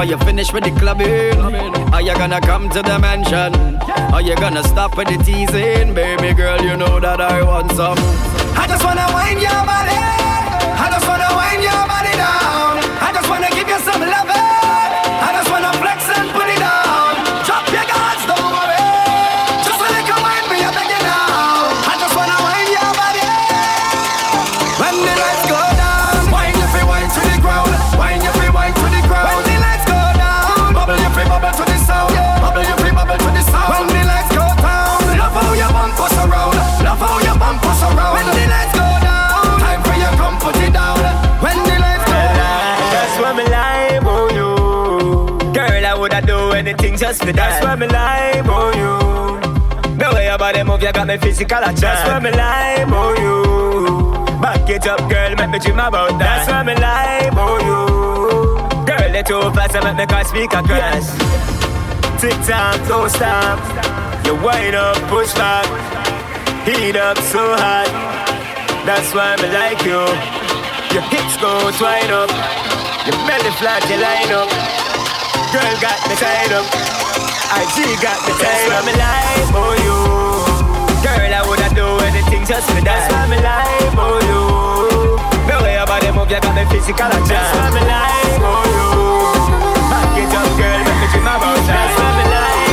Are you finished with the clubbing, are you gonna come to the mansion? Are you gonna stop with the teasing? Baby girl, you know that I want some. I just wanna wind your body. me lie, on oh, you. The way your body move, you got me physical attraction. That's where me lie, on oh, you. Back it up, girl, make me dream about that. That's where me lie, on oh, you. Girl, it's too fast, I make me can't speak across. Yes. Tick tock, don't stop. You wind up, push back, heat up so hot. That's why me like you. Your hips go twine up, your belly flat, you line up. Girl got me tied up. IG got the taste. That's why me like for you. Girl, I woulda do anything just for that. That's why me like for you. The way your body move, you got me physical attraction. That's why me like for you. Back it up, girl, make me dream about that. That's why me like.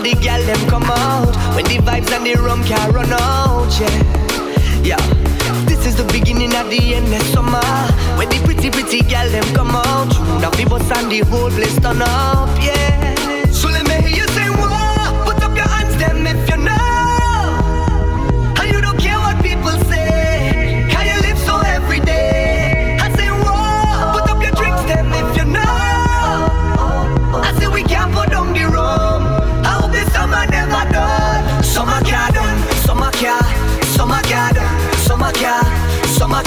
all the gal them come out when the vibes and the rum can run out. Yeah, yeah. This is the beginning of the end, endless summer when the pretty pretty gal them come out. Now people bus and the whole place turn up. Yeah.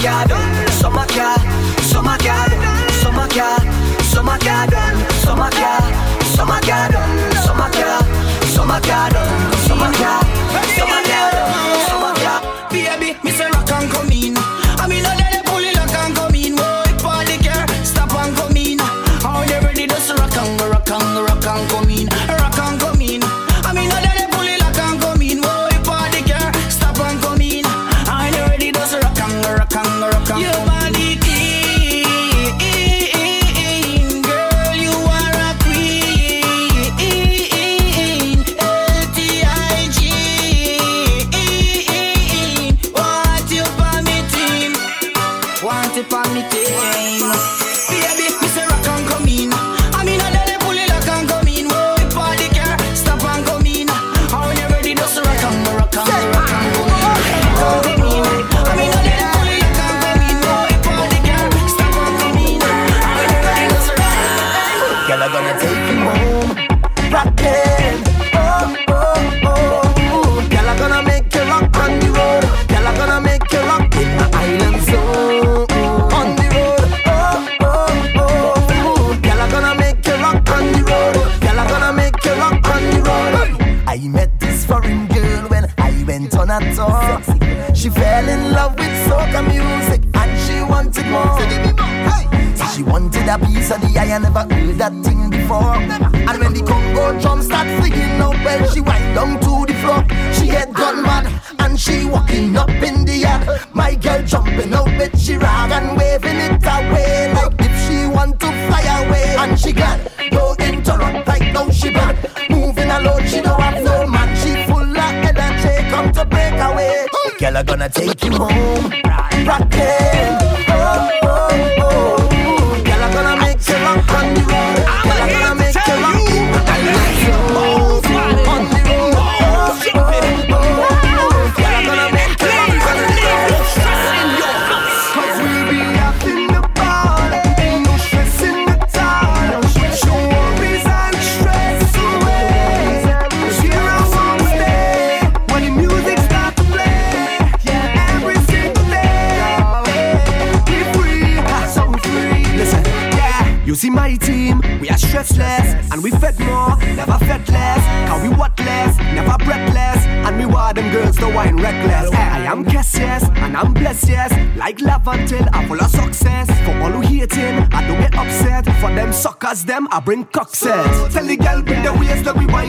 girl, summer girl, summer girl, summer girl, summer girl, summer girl. Them them I bring cockses. Tell the girl bring the waist, let we wind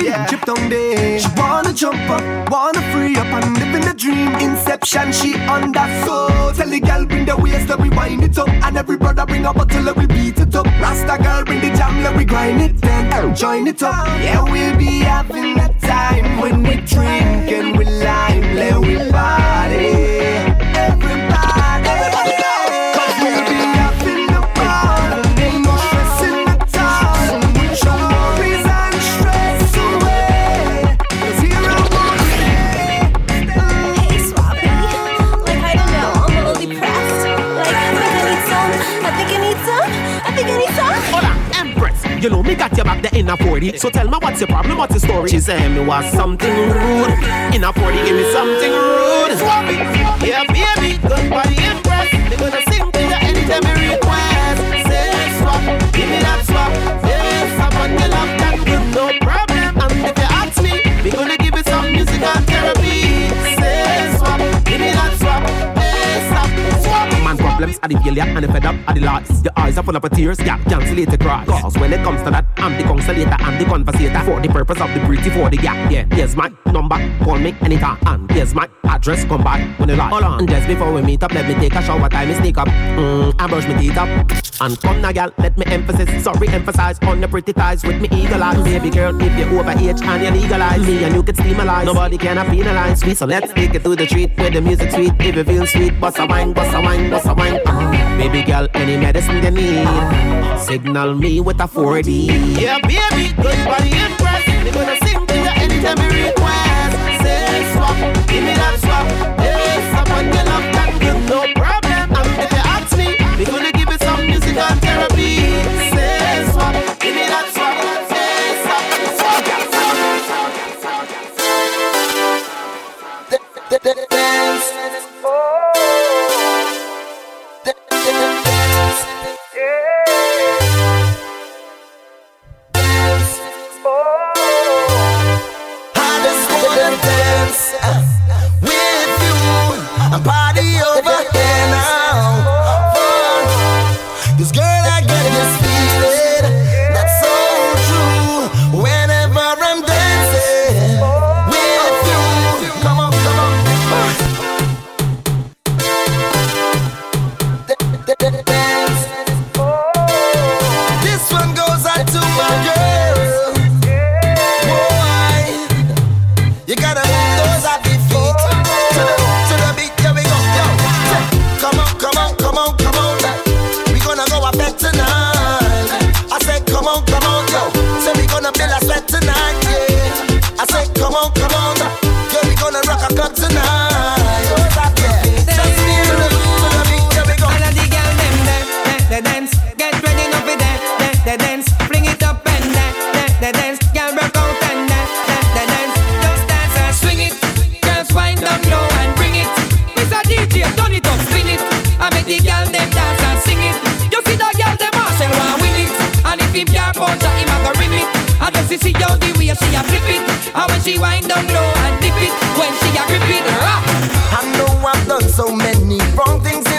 ride, yeah. chip down there. She wanna jump up, wanna free up and live in the dream. Inception, she on that soul. Tell the girl bring the waist, let we wind it up, and every brother bring a bottle, let we beat it up. Rasta girl bring the jam, let we grind it then join it up. Yeah, we'll be having a time when we drink and a 40. So tell me what's your problem, what's the story? She said me was something rude. In a 40, give me something rude. Yeah, baby, good body impress. They gonna sing to you anytime you request. Say swap, give me that swap. Say on your love problems are the failure and the fed up are the lots. Your eyes are full of tears, yeah, cancellate the cross. Cause when it comes to that, I'm the consolator and the conversator for the purpose of the pretty for the gap. Yeah, here's my number, call me anytime. And here's my address, come back when you like. Hold on, just before we meet up, let me take a shower, time me sneak up. Mm, and brush my teeth up. And come now, girl, let me emphasize. sorry, emphasize on the pretty thighs with me eagle eyes. Baby girl, if you're over age and you legalize, me and you can steam a lie. Nobody can penalize me, so let's take it to the street where the music sweet. If you feel sweet, bust a wine, bust a wine, bust a wine. Uh, baby girl, any medicine you need, signal me with a 4D. Yeah, baby, good body you anytime request. Say swap, give me that swap. Hey, swap on your love that good, no problem. And if you ask me, we gonna give you some musical therapy. Say swap, give me that swap. Say swap, swap, swap. Dance. I dance tonight, yeah. I say, come on, come on. Yeah, we gonna rock a club tonight. Oh, that, yeah. Just and the I mean, here we go. All of the them they dance. Get ready now for that, there, they dance. It up and there, there, they dance. Girl out and there, there, they dance. Just dance and swing it. Girls wind low and bring it. DJ, turn it up, it. I the them dance and sing it. You see the them. And if To see how the way she a flip it. And when she wind down low and dip it. When she a grip it, rock. I know I've done so many wrong things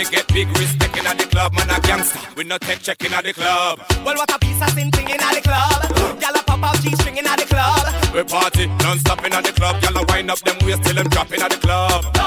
We get big respect in the club, man a gangster. We no take check in the club. Well, what a piece of sin thing in the club. Gyal a pop out G-string in the club. We party non-stop in the club. Gyal a wind up them waist till them dropping at the club.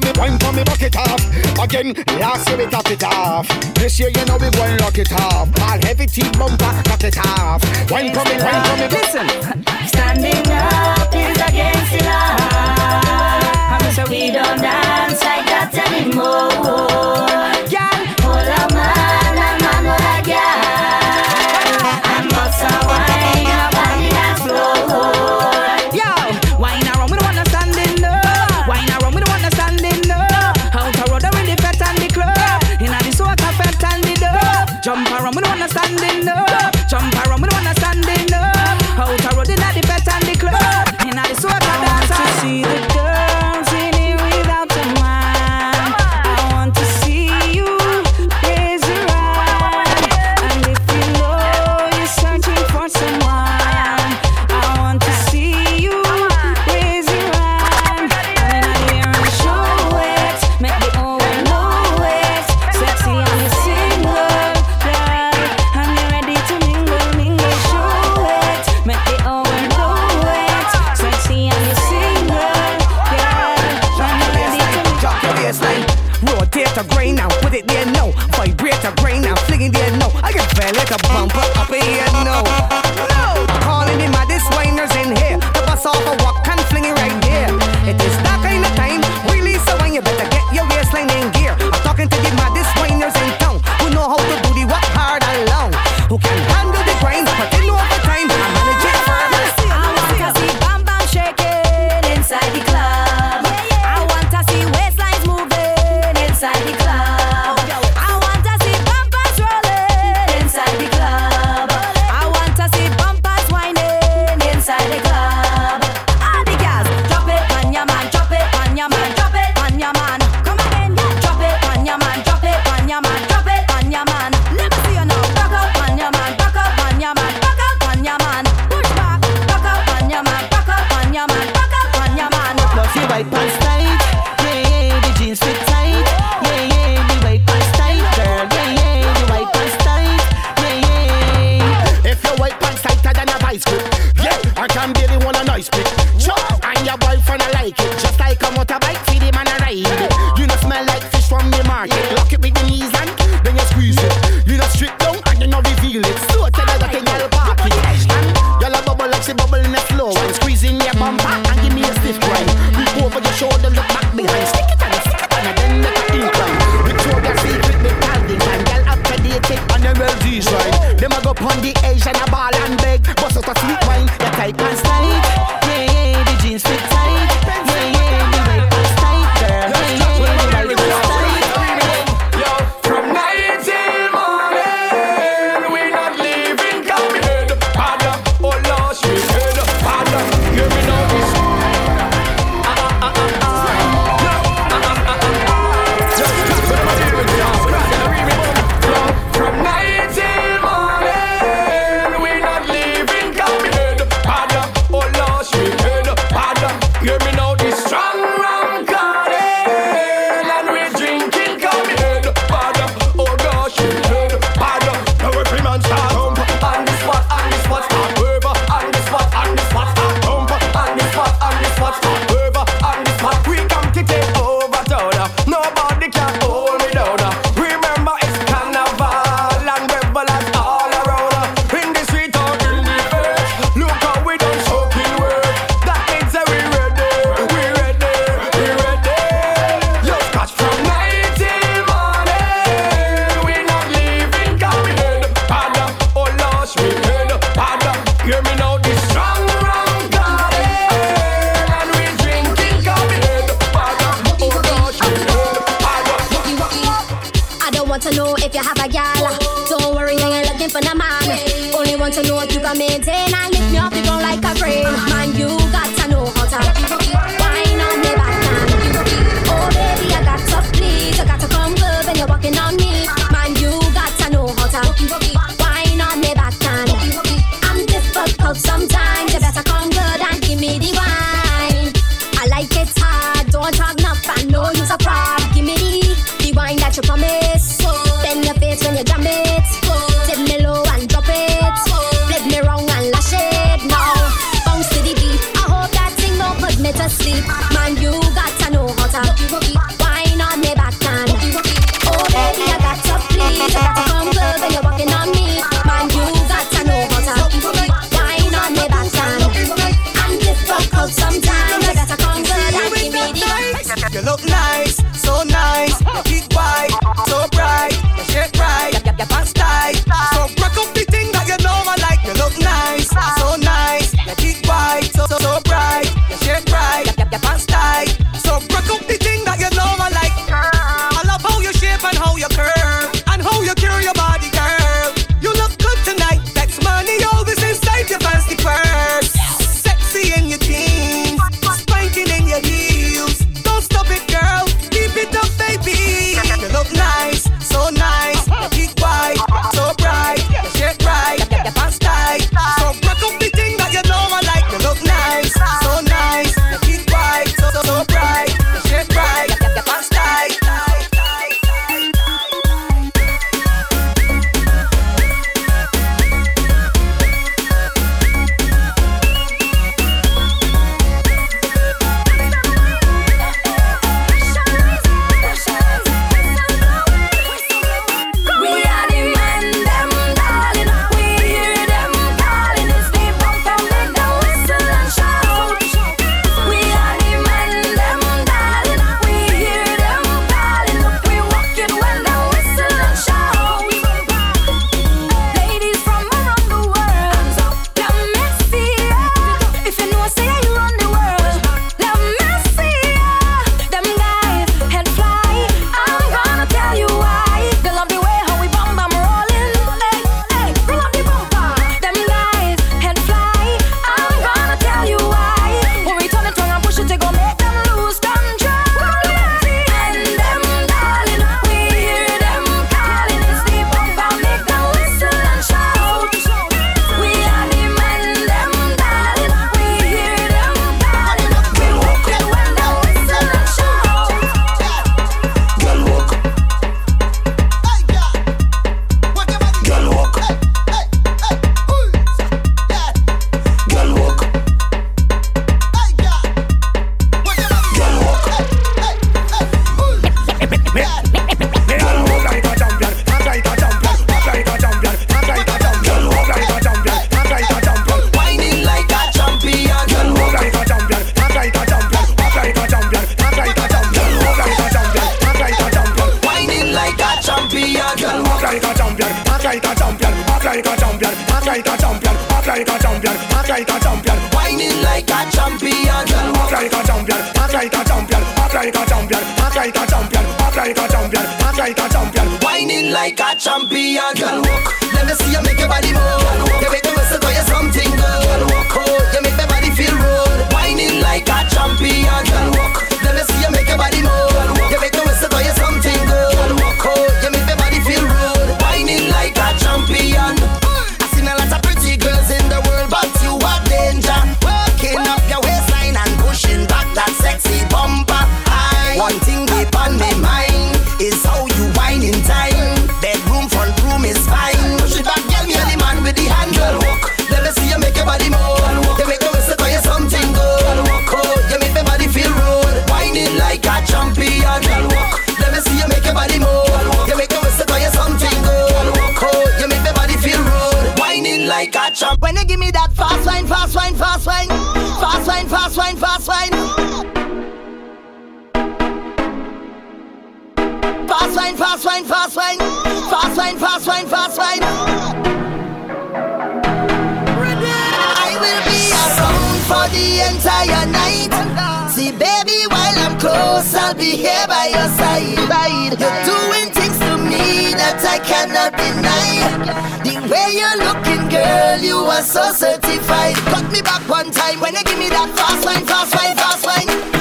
for me, wine for me, bucket off. Again, last year we top it off. This year, you know we gon' lock it off. Ball heavy team bumper, knock it off. Wine for me, wine for me. Listen, standing up is against the law. So we don't dance like that anymore. Girl, hold a man, a man or a girl. I'm not so Act like a champion, act like a champion, act like a champion. Wining like a champion, girl. Act like a champion, act like a champion, act like a champion, act like a champion, act like a champion, act like a champion. Wining like a champion, girl. Walk, let me see you make your body move. wine, fast wine, fast wine, fast wine, fast wine, fast wine. I will be around for the entire night. See, baby, while I'm close, I'll be here by your side. You're doing things to me that I cannot deny. The way you're looking, girl, you are so certified. Cut me back one time when you give me that fast wine, fast wine, fast wine.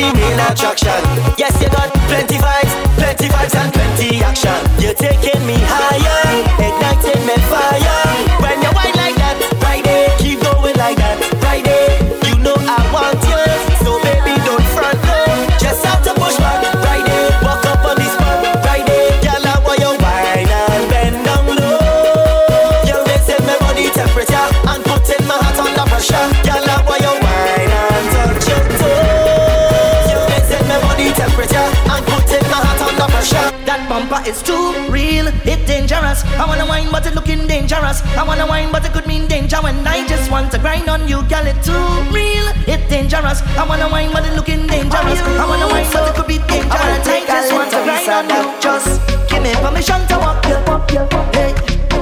the main attraction. Yes, you got plenty vibes, plenty vibes and plenty action. You're taking me higher. Too real, it dangerous. I wanna wine, but it looking dangerous. I wanna wine, but it could mean danger. When I just want to grind on you, girl, it too real, it dangerous. I wanna wine, but it looking dangerous. I wanna wine, but it could be dangerous. I, wanna I just want to grind on you. Just give me permission to walk you, hey.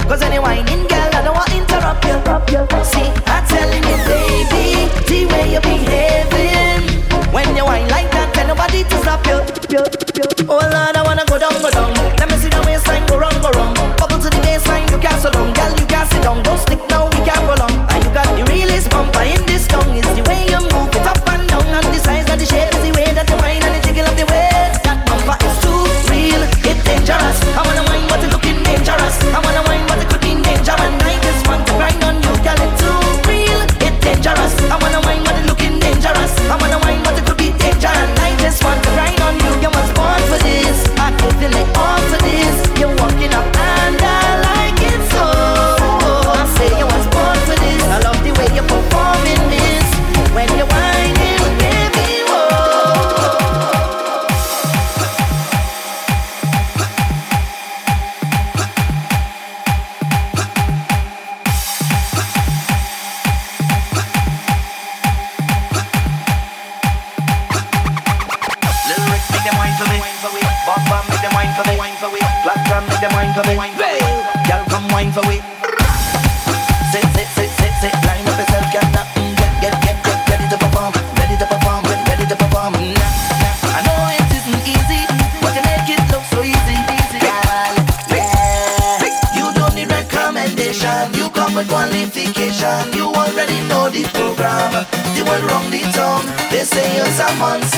Cause any whining girl, I don't want to interrupt you. See, I'm telling you, baby, the way you're behaving. When you wine like that, tell nobody to stop you. Oh Lord, I wanna go down, go down. Let me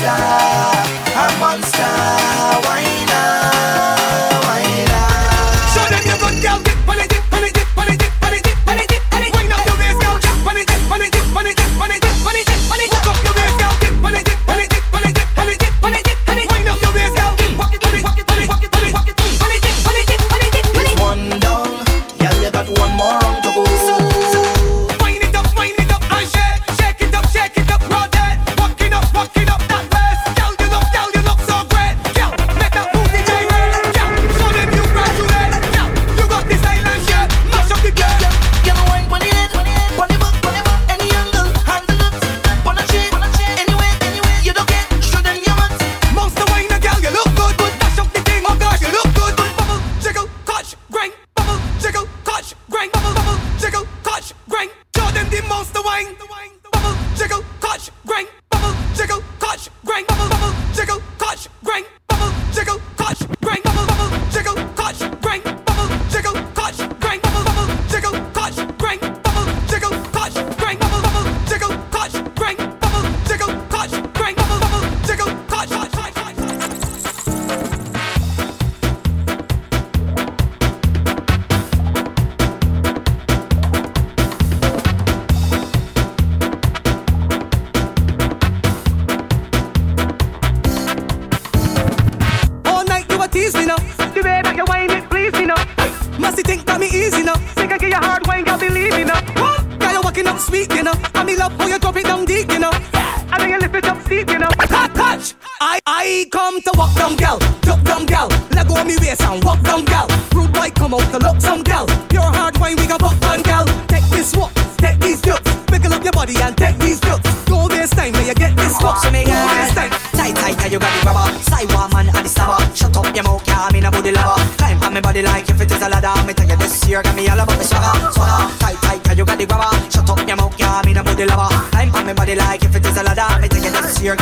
side.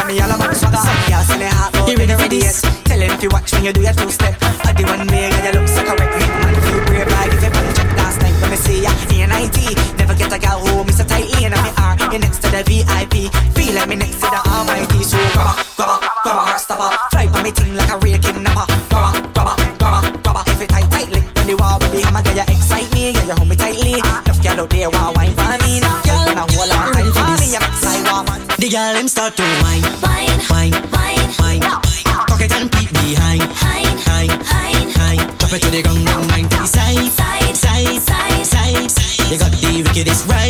me all of my swagger. Some girl say they hot, but they ready yet. Tell if you watch me, you do your two step. I do one me, girl, you look so correct. Man, if you brave like if you punch check last night let me see ya. A90, never get a girl who miss so tightly and me R. You're next to the VIP, feel like me next to the Almighty. So grabba, grabba, grabba, her stopper. Fly by me ting like a real kidnapper. Grabba, grabba, grabba, grabba. If it tight, tight link on the wall, baby, I'ma get you excite me, get you hold me tightly. Enough girl out there, why wine for me? Enough girl, and a whole lot of time for me. The girl them start to wine. Drop it to the ground, 95 side, side, side, side, side. You got the wickedest right.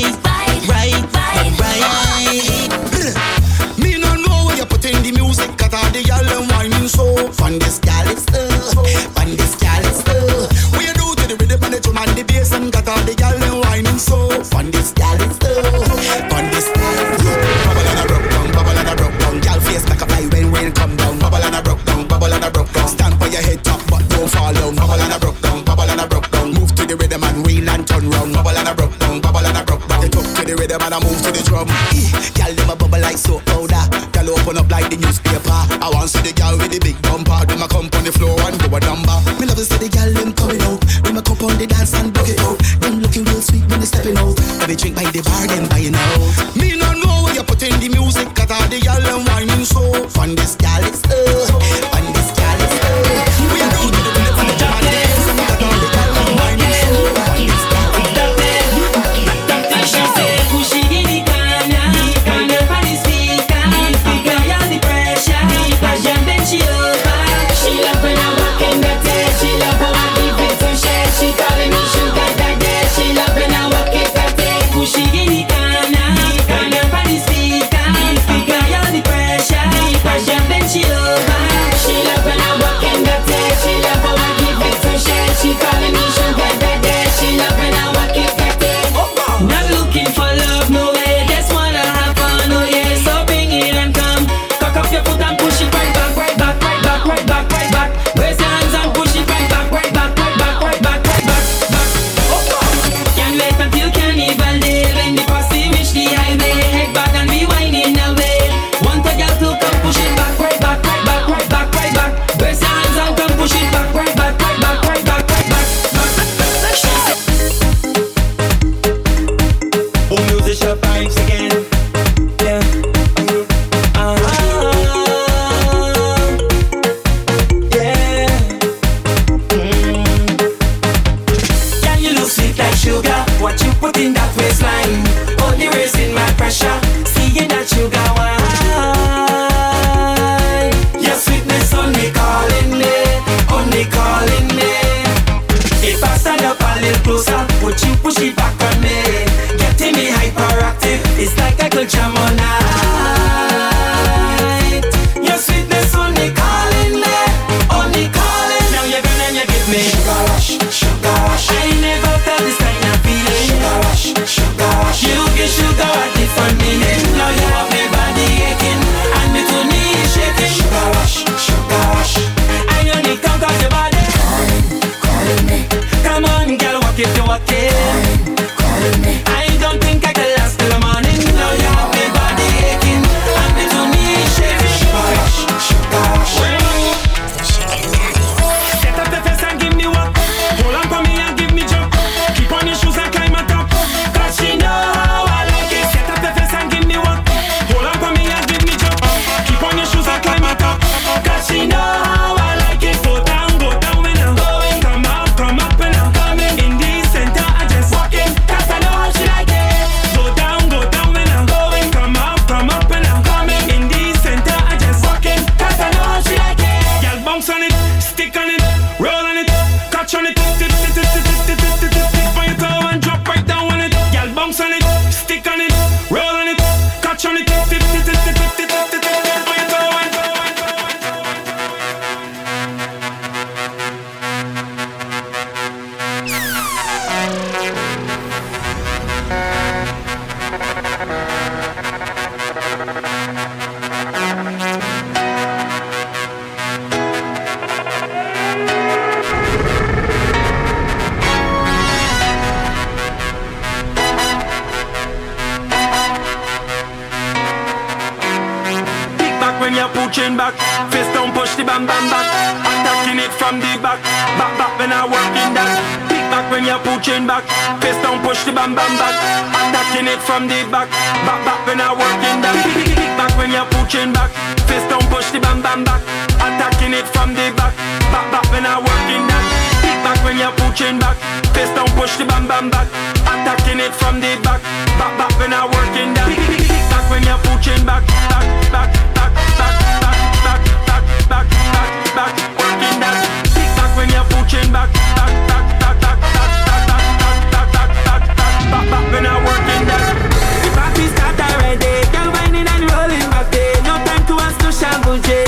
back. Face down, push the bam bam back. Attacking it from the back. Back back when I walk in that. Pick back when you're pushing back. Face down, push the bam bam back. Attacking it from the back. Back back when I walk in that. Pick, back when you're pushing back. Face down, push the bam bam back. Attacking it from the back. Back back when I walk in that. Pick back when you're pushing back. Face down, push the bam bam back. Attacking it from the back. Back back when I work in that. Pick back when you're pushing back. back back, that. Tick back when you're pushing back, back, back, back, back, back, back, back, back, back, back, back, back, back, back when I'm working that. The party start already, girl wining and rolling back there. No time to ask no shambles, yeah.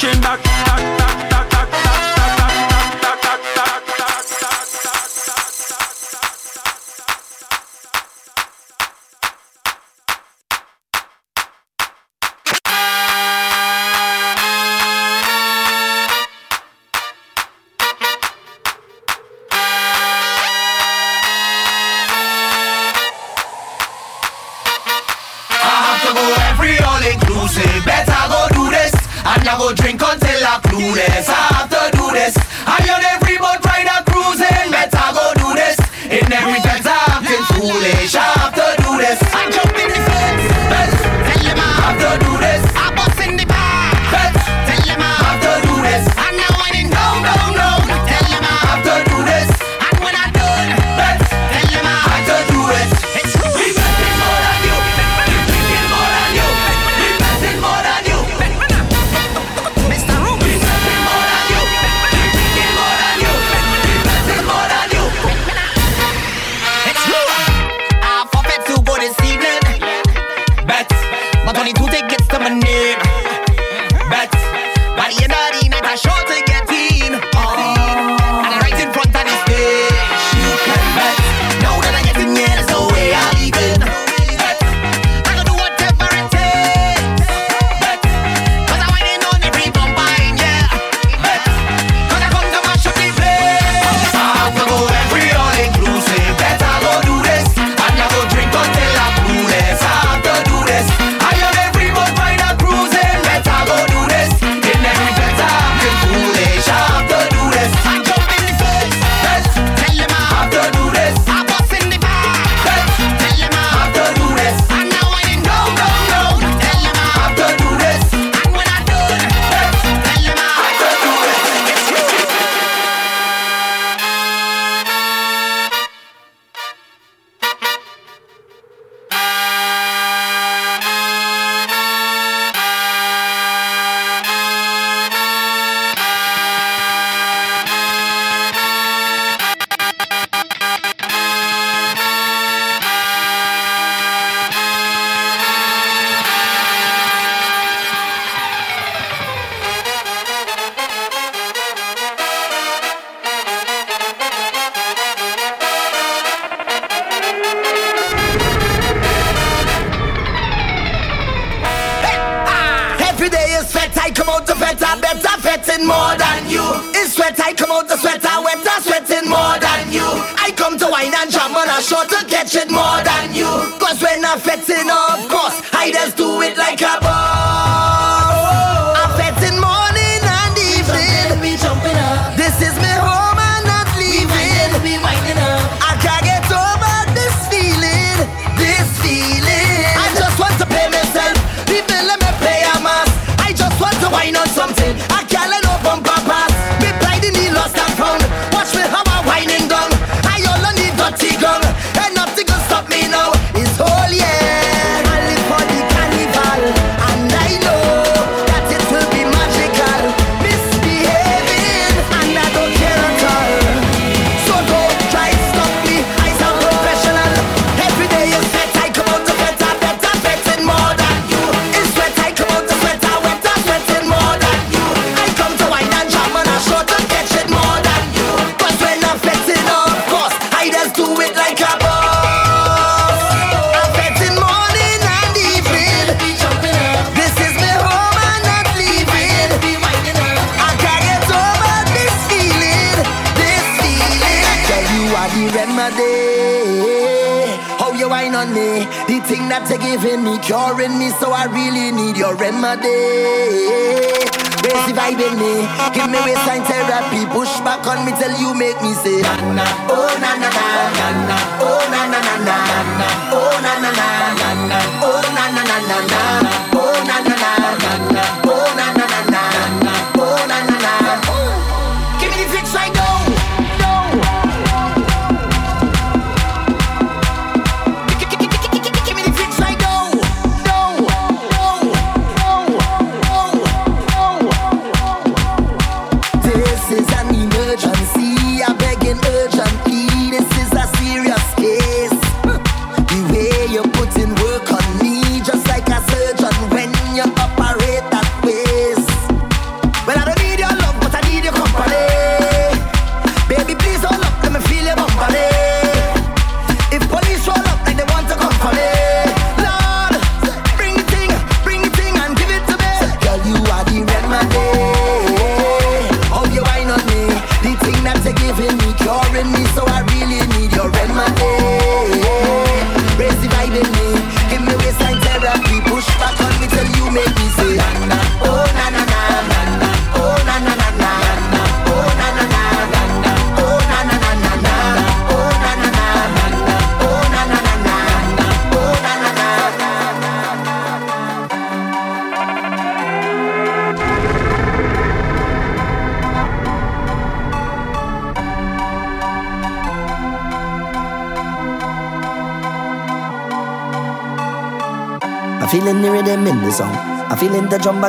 came back tell you, make me say.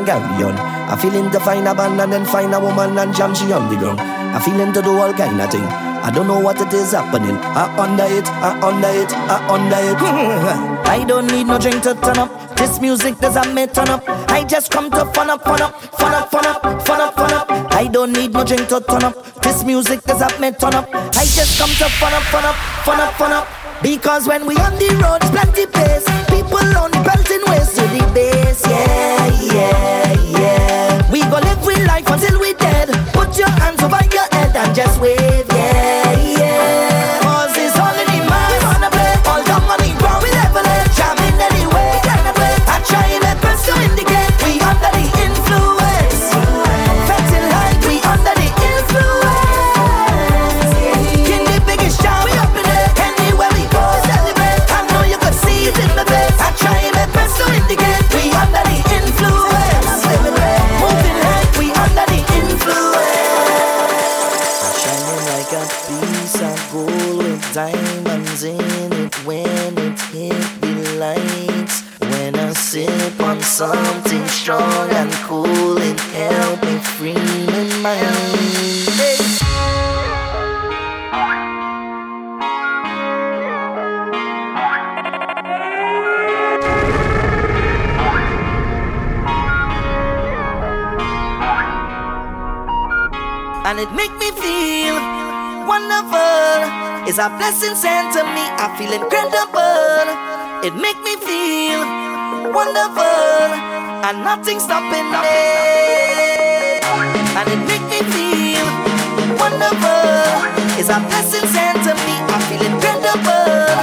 and carry on. I feeling to find a band and then find a woman and jam she on the ground. I feeling to do all kind of thing. I don't know what it is happening. I under it, I under it, I under it. I don't need no drink to turn up. This music does a me turn up. I just come to fun up, fun up, fun up, fun up, fun up, fun up. I don't need no drink to turn up. This music does a me turn up. I just come to fun up, fun up, fun up, fun up. Because when we on the road, plenty pace. People on the belting ways to the bass, yeah yeah, yeah. We go live with life until we dead. Put your hands over your head and just wave, yeah. is a blessing sent to me. I feel incredible. It make me feel wonderful, and nothing stopping me. And it make me feel wonderful. It's a blessing sent to me. I feel incredible.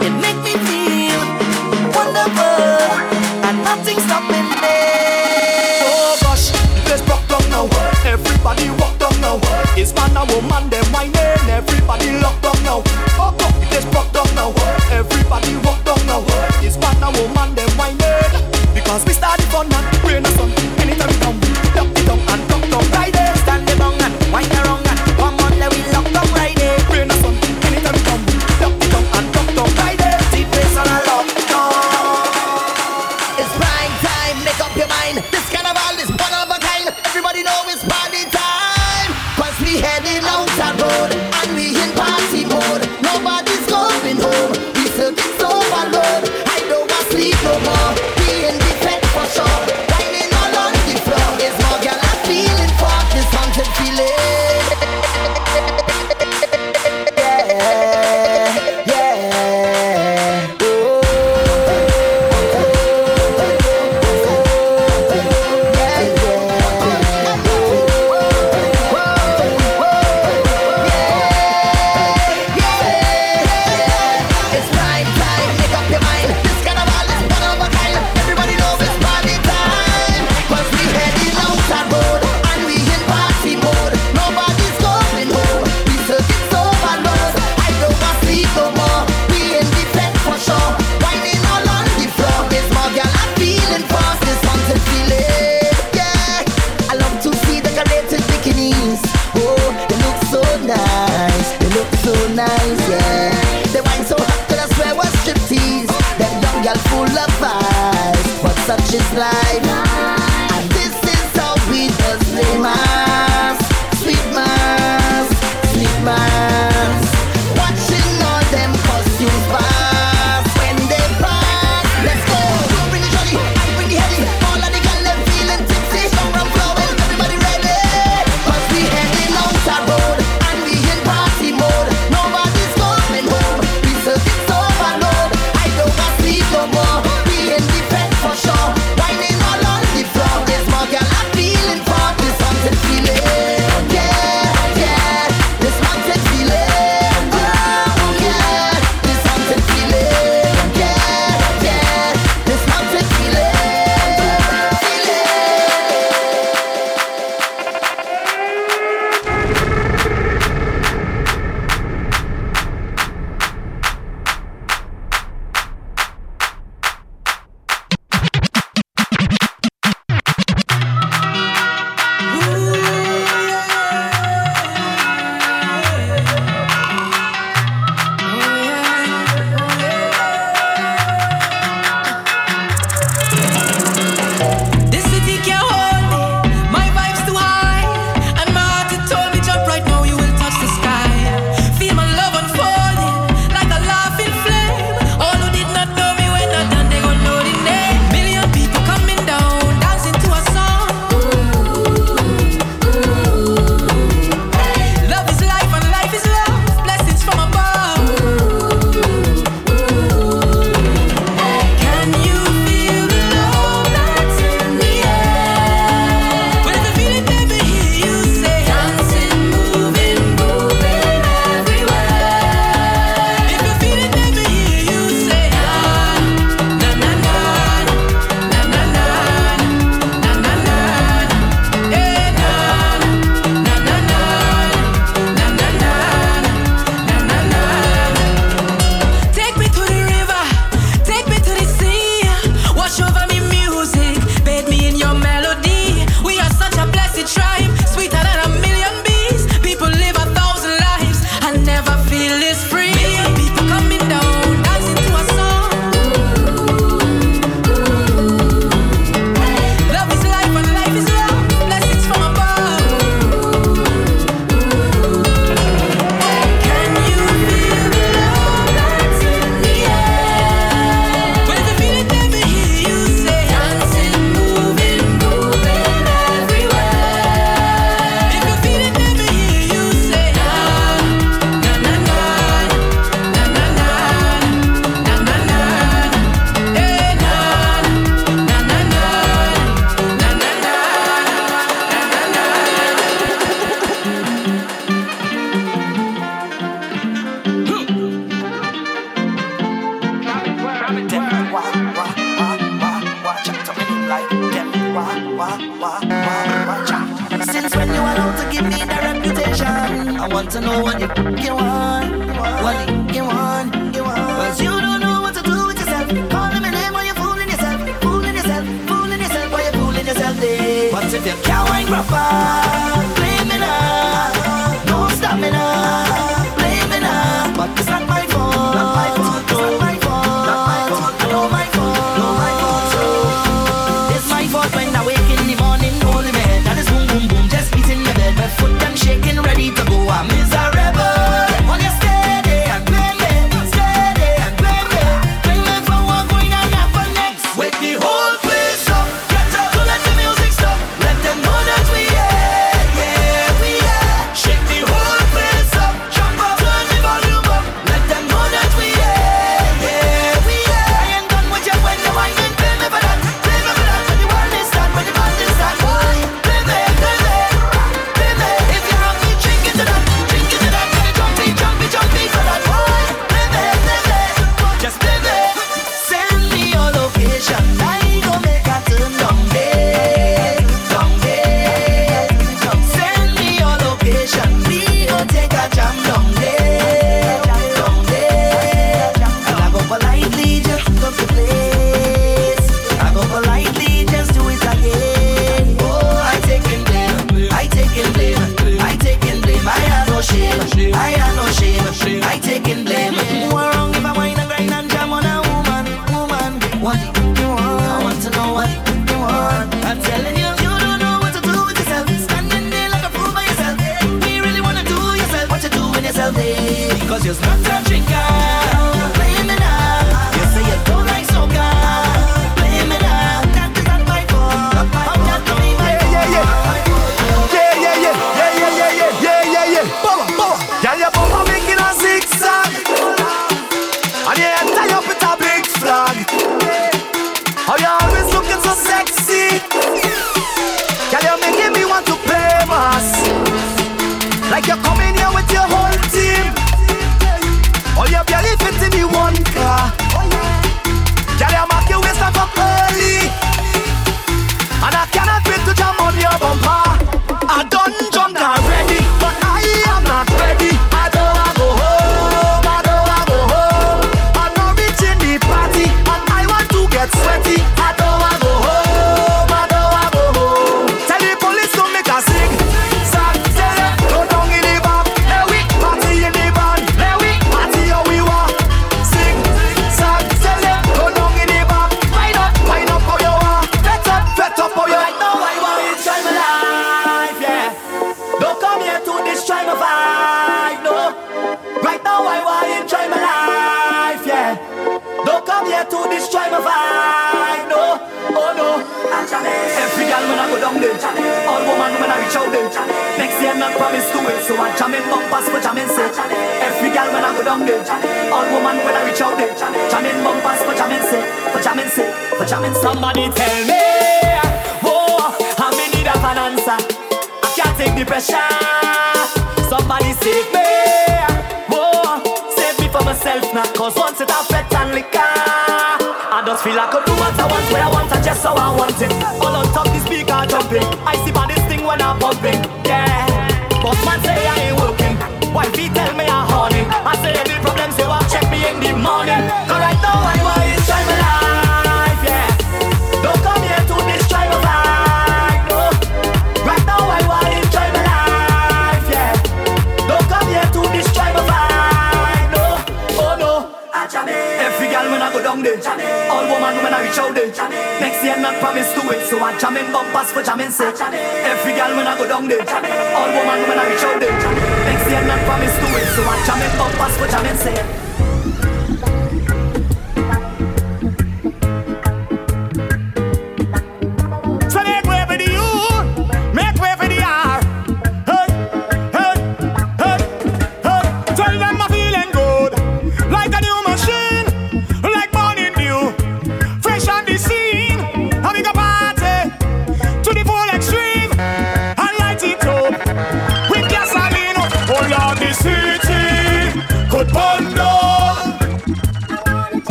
It make me feel wonderful, and nothing stopping me. Oh gosh, this broke down now. Everybody walk down now. Is man and woman, Dem my name. Everybody locked down now. Fuck up, it is broke down now. Everybody walk down now. This man a woman.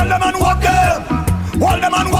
Hold them and walk them. Hold them and walk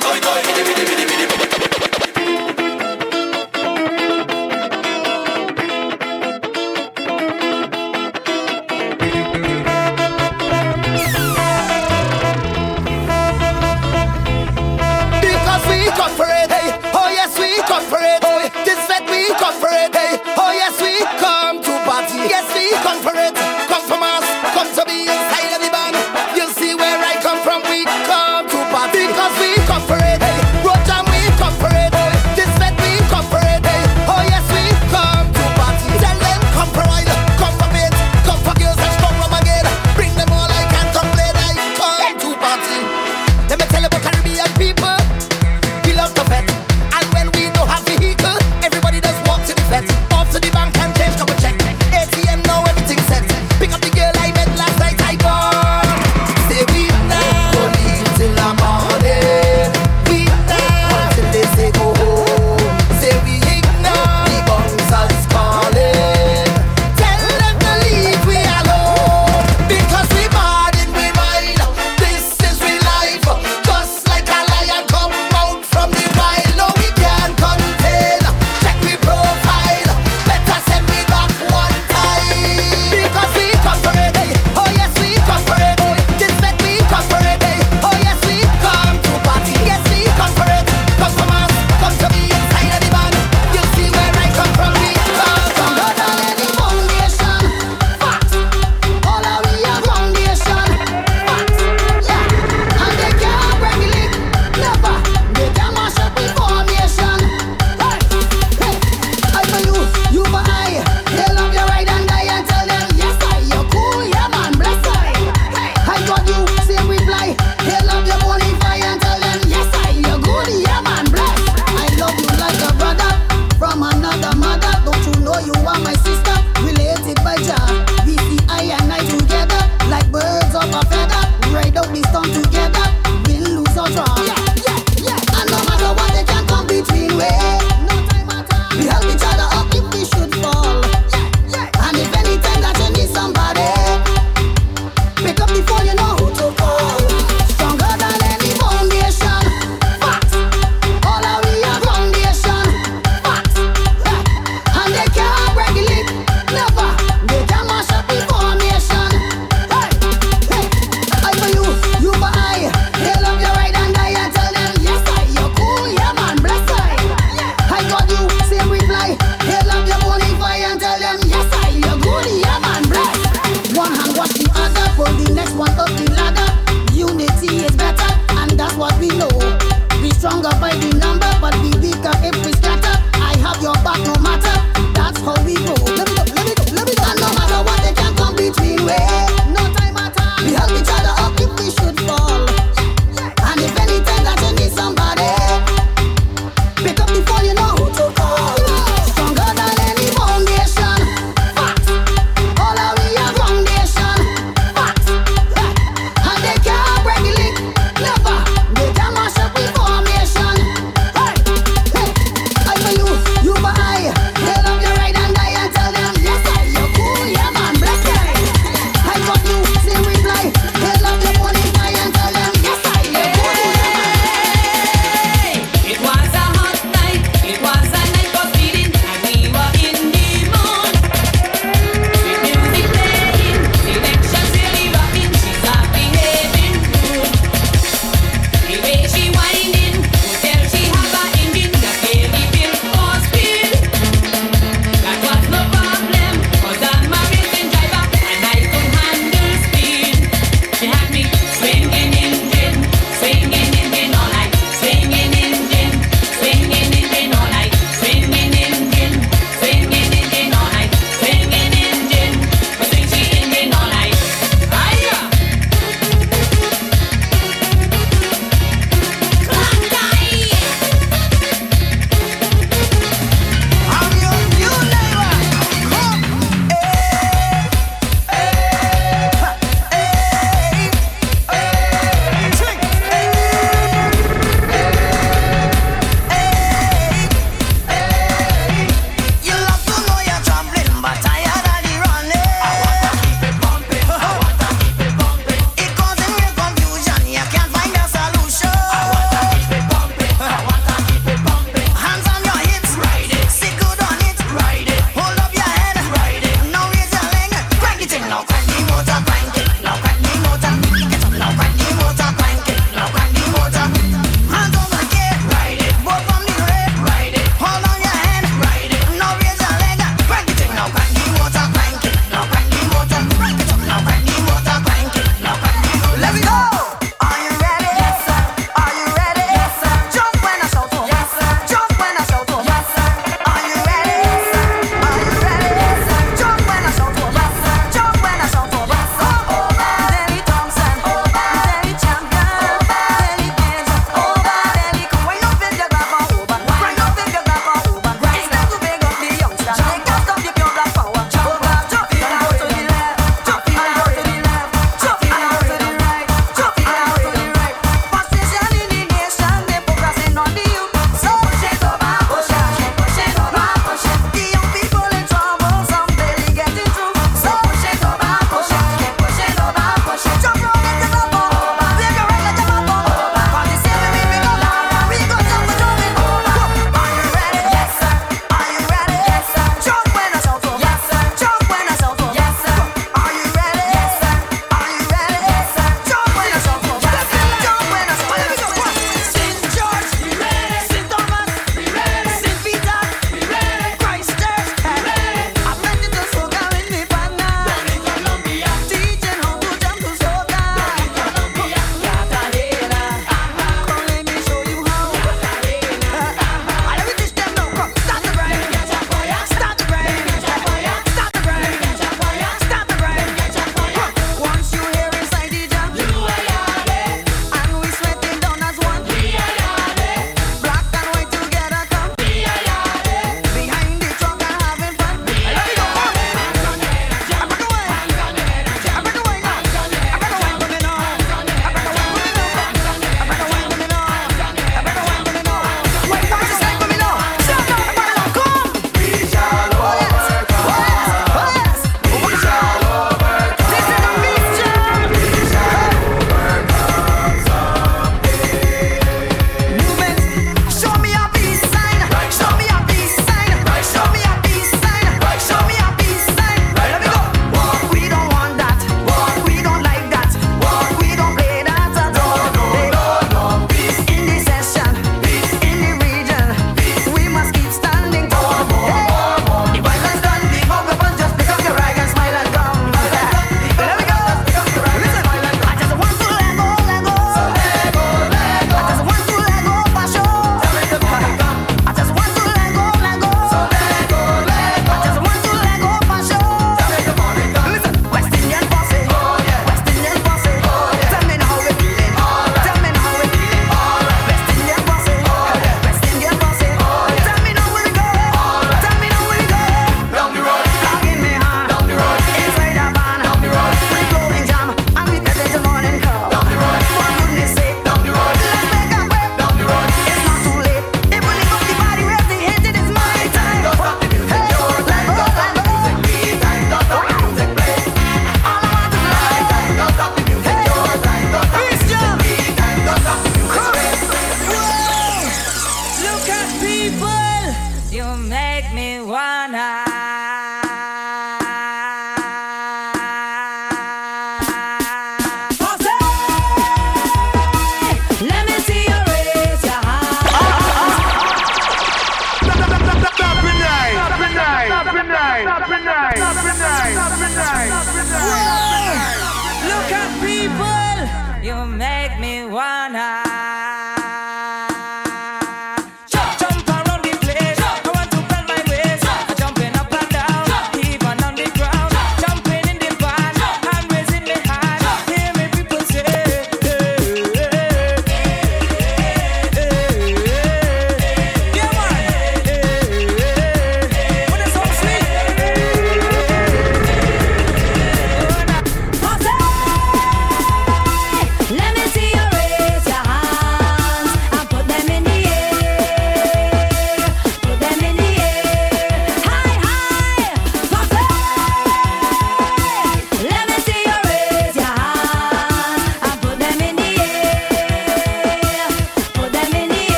건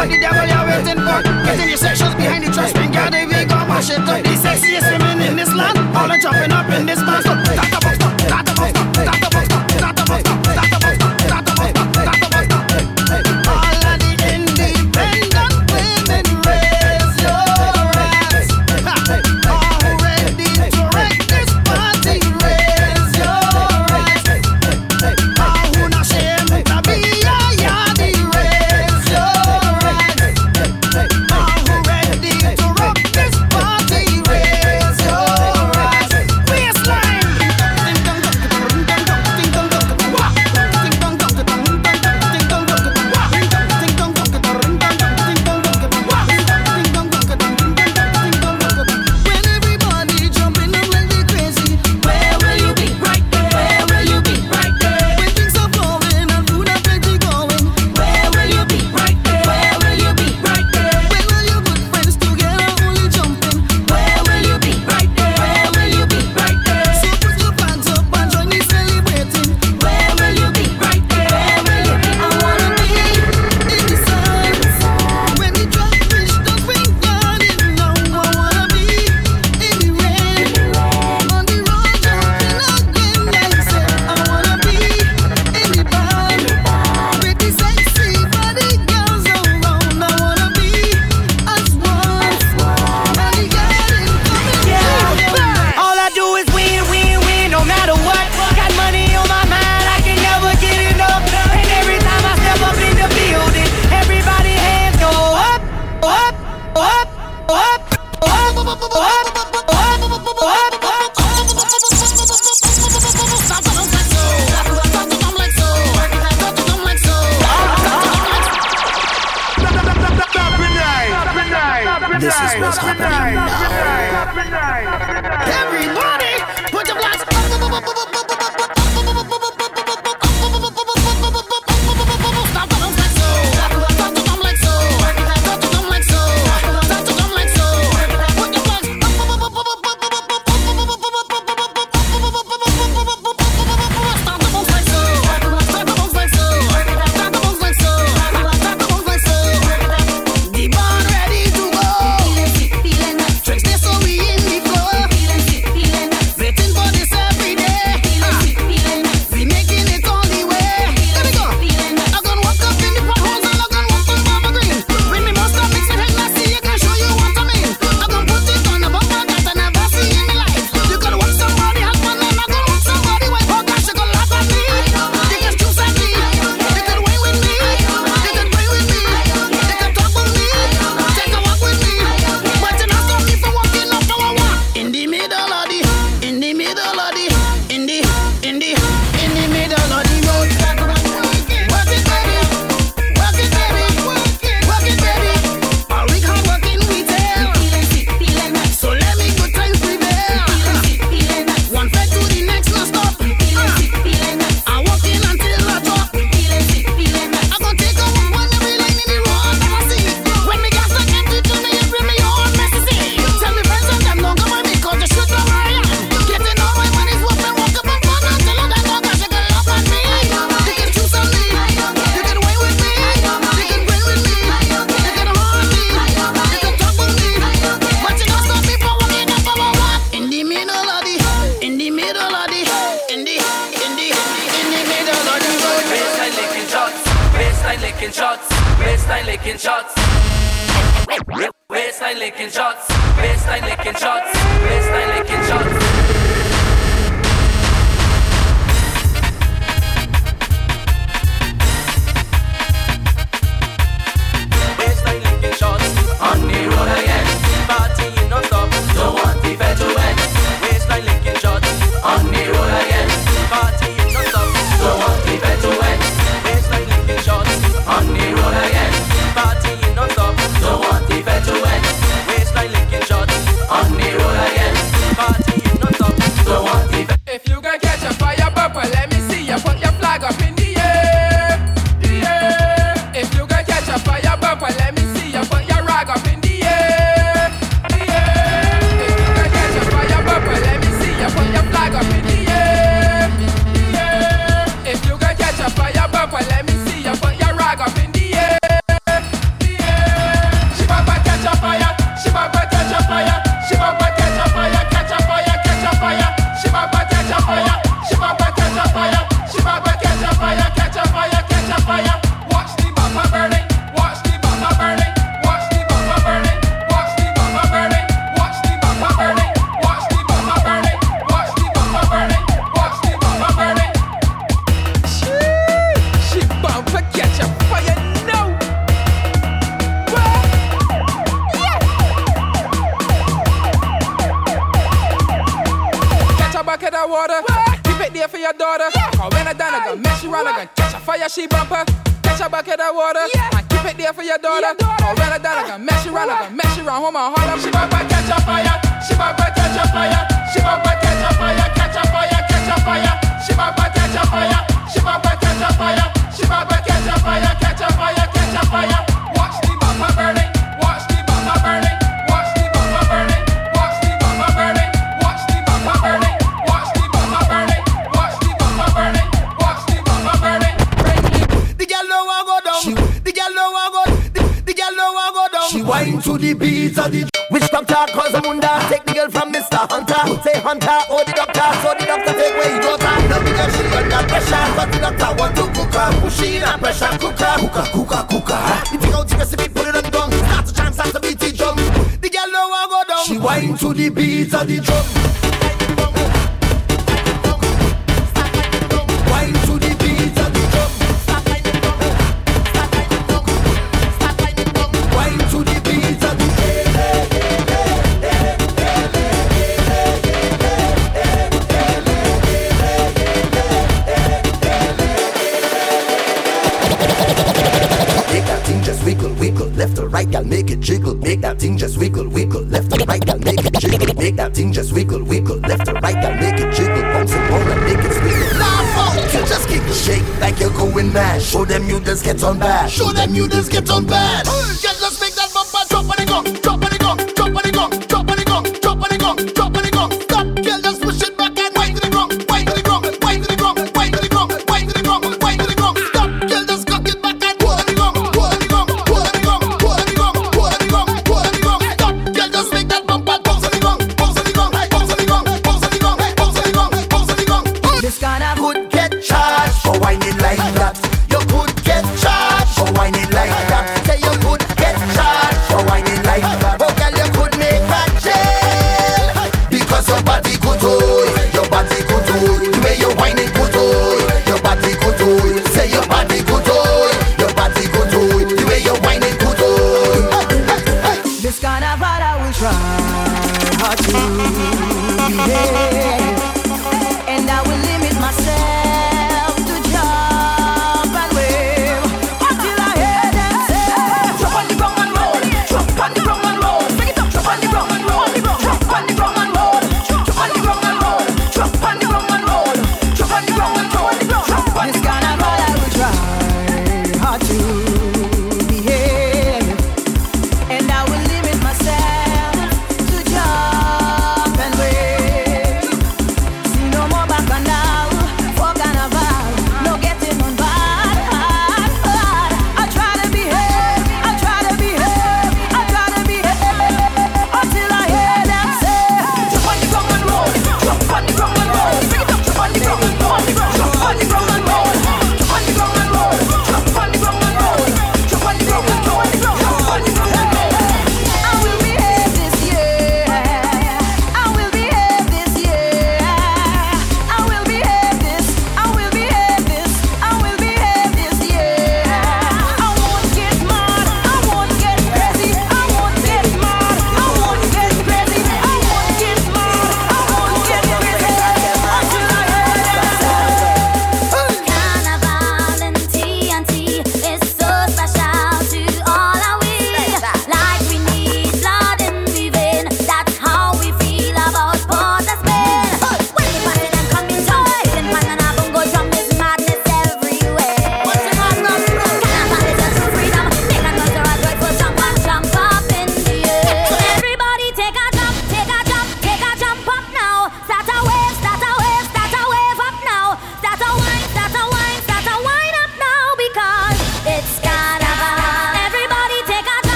What the devil you're waiting for? Getting your sections behind the trust bin, gotta be gone, wash it up. The sexiest women in this land, all are chopping up in this band.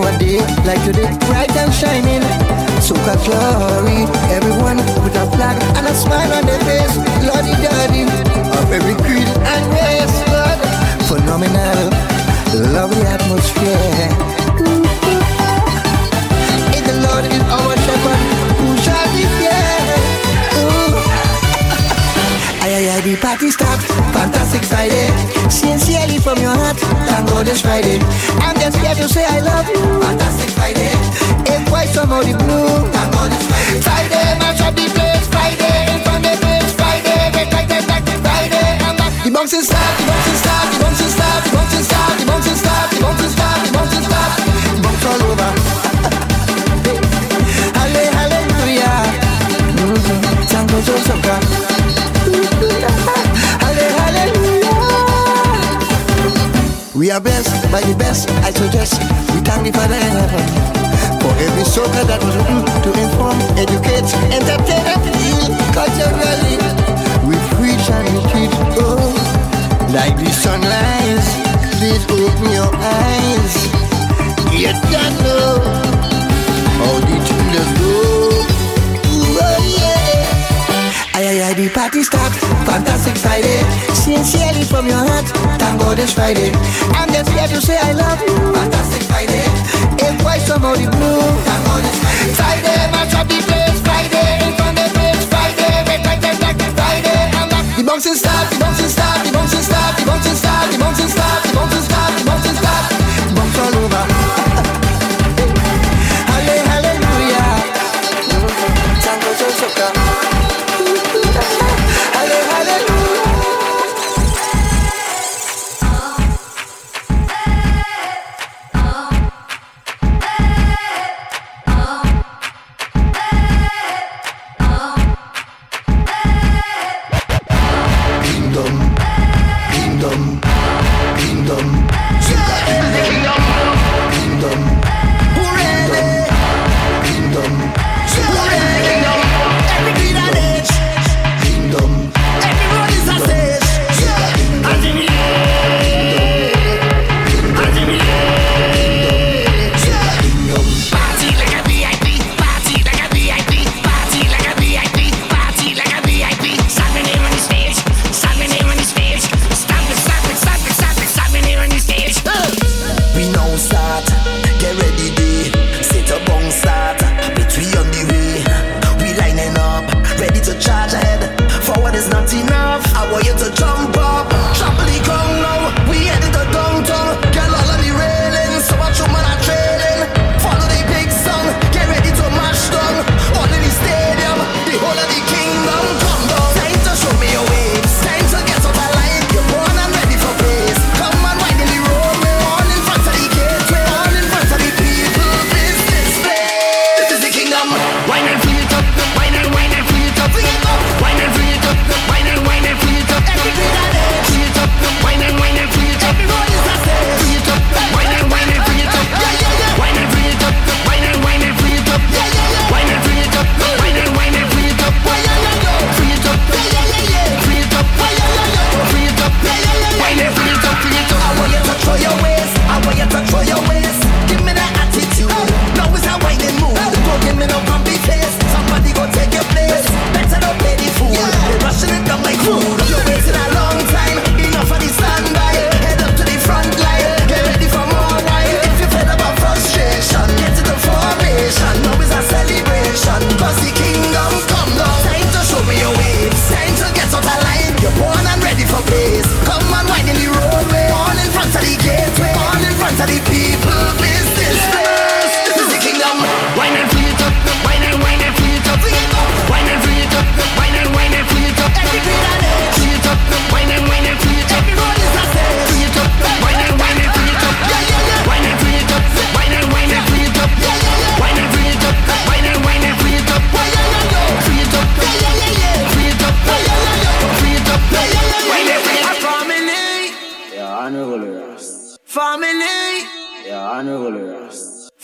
for day, like today, bright and shining. so glory, everyone with a flag and a smile on their face. Lordy daddy, of every creed and race, Lord. Phenomenal, lovely atmosphere. party start, fantastic Friday. Sincerely from your heart, thank God it's Friday. I'm just here to say I love you, fantastic Friday. If white some of the blue, thank God it's Friday. Friday, match up the place, Friday, in front of the place, Friday, get back, get back, Friday. I'm back. The bouncing start, the bouncing start, the bouncing start, the bouncing start, the bouncing start, the bouncing start. We are blessed by the best, I suggest. We thank the Father for every soca that was written to inform, educate, entertain, culturally. We preach and we teach, oh, like the sunrise. Please open your eyes. You don't know how the tuners go. Friday party start, fantastic Friday. Sincerely from your heart, thank God Friday. I'm just here to say I love you, fantastic Friday. If voice from out the blue, thank God Friday. Friday, match up the place, Friday, in front of the place, Friday, red, red, red, red, Friday. I'm back. The bouncing start, the bouncing start, the bouncing start, the bouncing start, the bouncing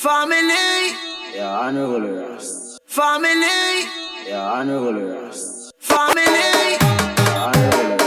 Family. Yeah, I know who the rest. Family. Yeah, I know who the rest. Family. Yeah, I know who the rest.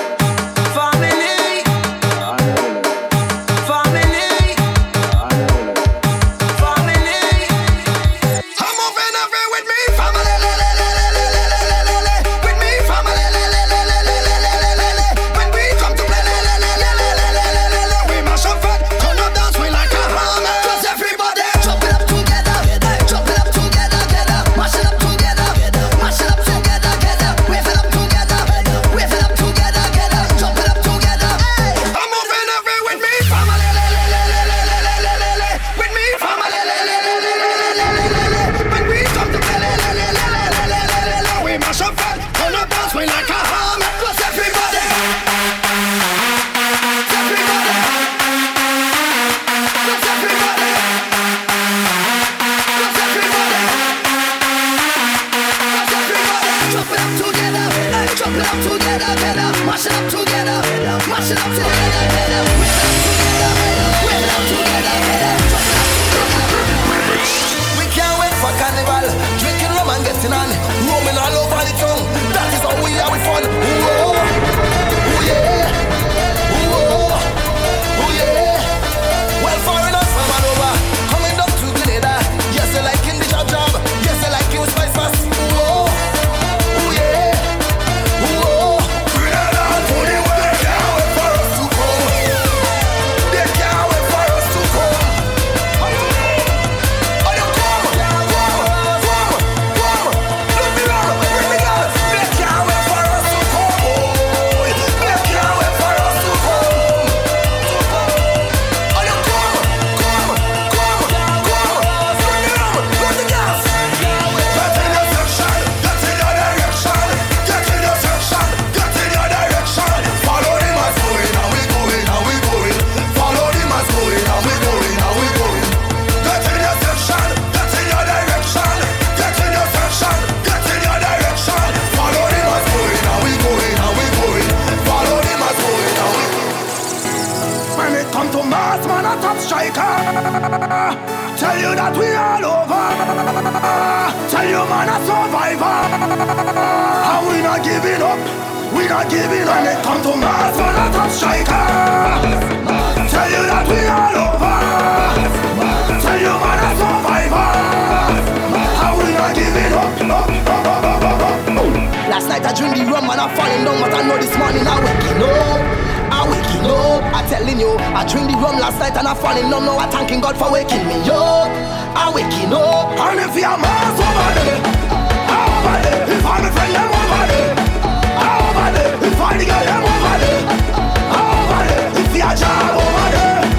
I drink the rum last night and I fall in love. Now I'm thanking God for waking me up. I'm waking up. And if you're mad over there, over there. If I'm a friend, I'm over there. Over there. If I'm the girl, I'm over there. Over there. If you're a job, over there.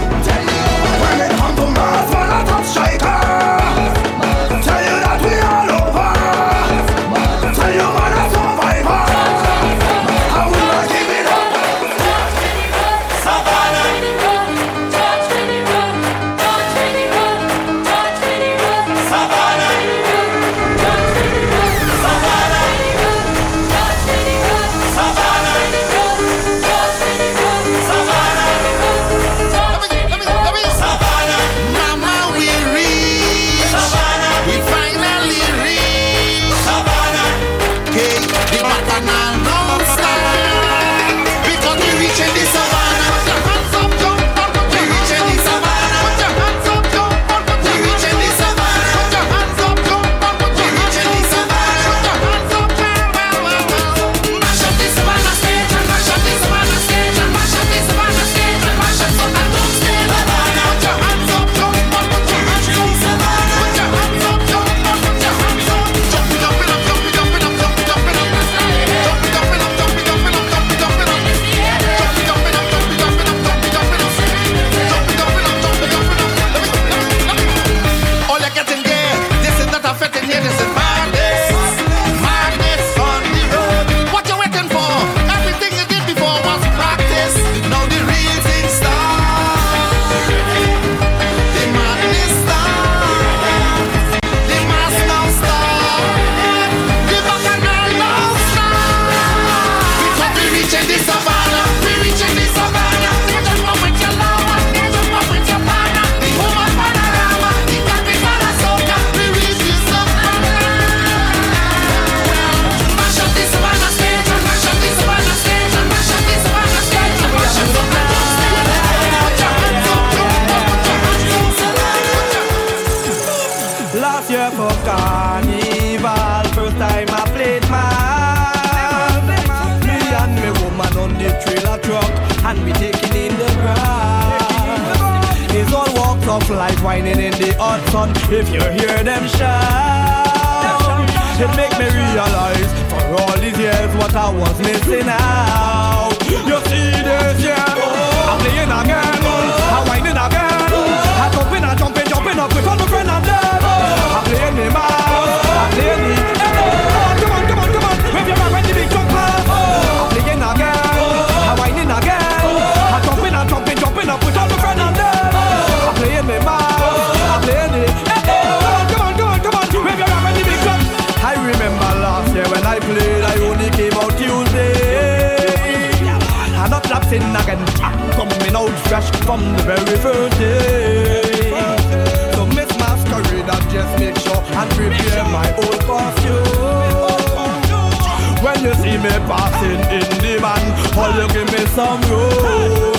wining in the hot sun. If you hear them shout, it make me realize for all these years what I was missing out. You see this, yeah. I'm playing again, I'm wining again, I'm jumping, I'm jumping, jumping up with all my friends I'm. I'm playing me man, I'm playing me. sin again. I'm ah, coming out fresh from the very first day. So Miss Masquerade, I just make sure and prepare my old costume. When you see me passing in the van, all you give me some room.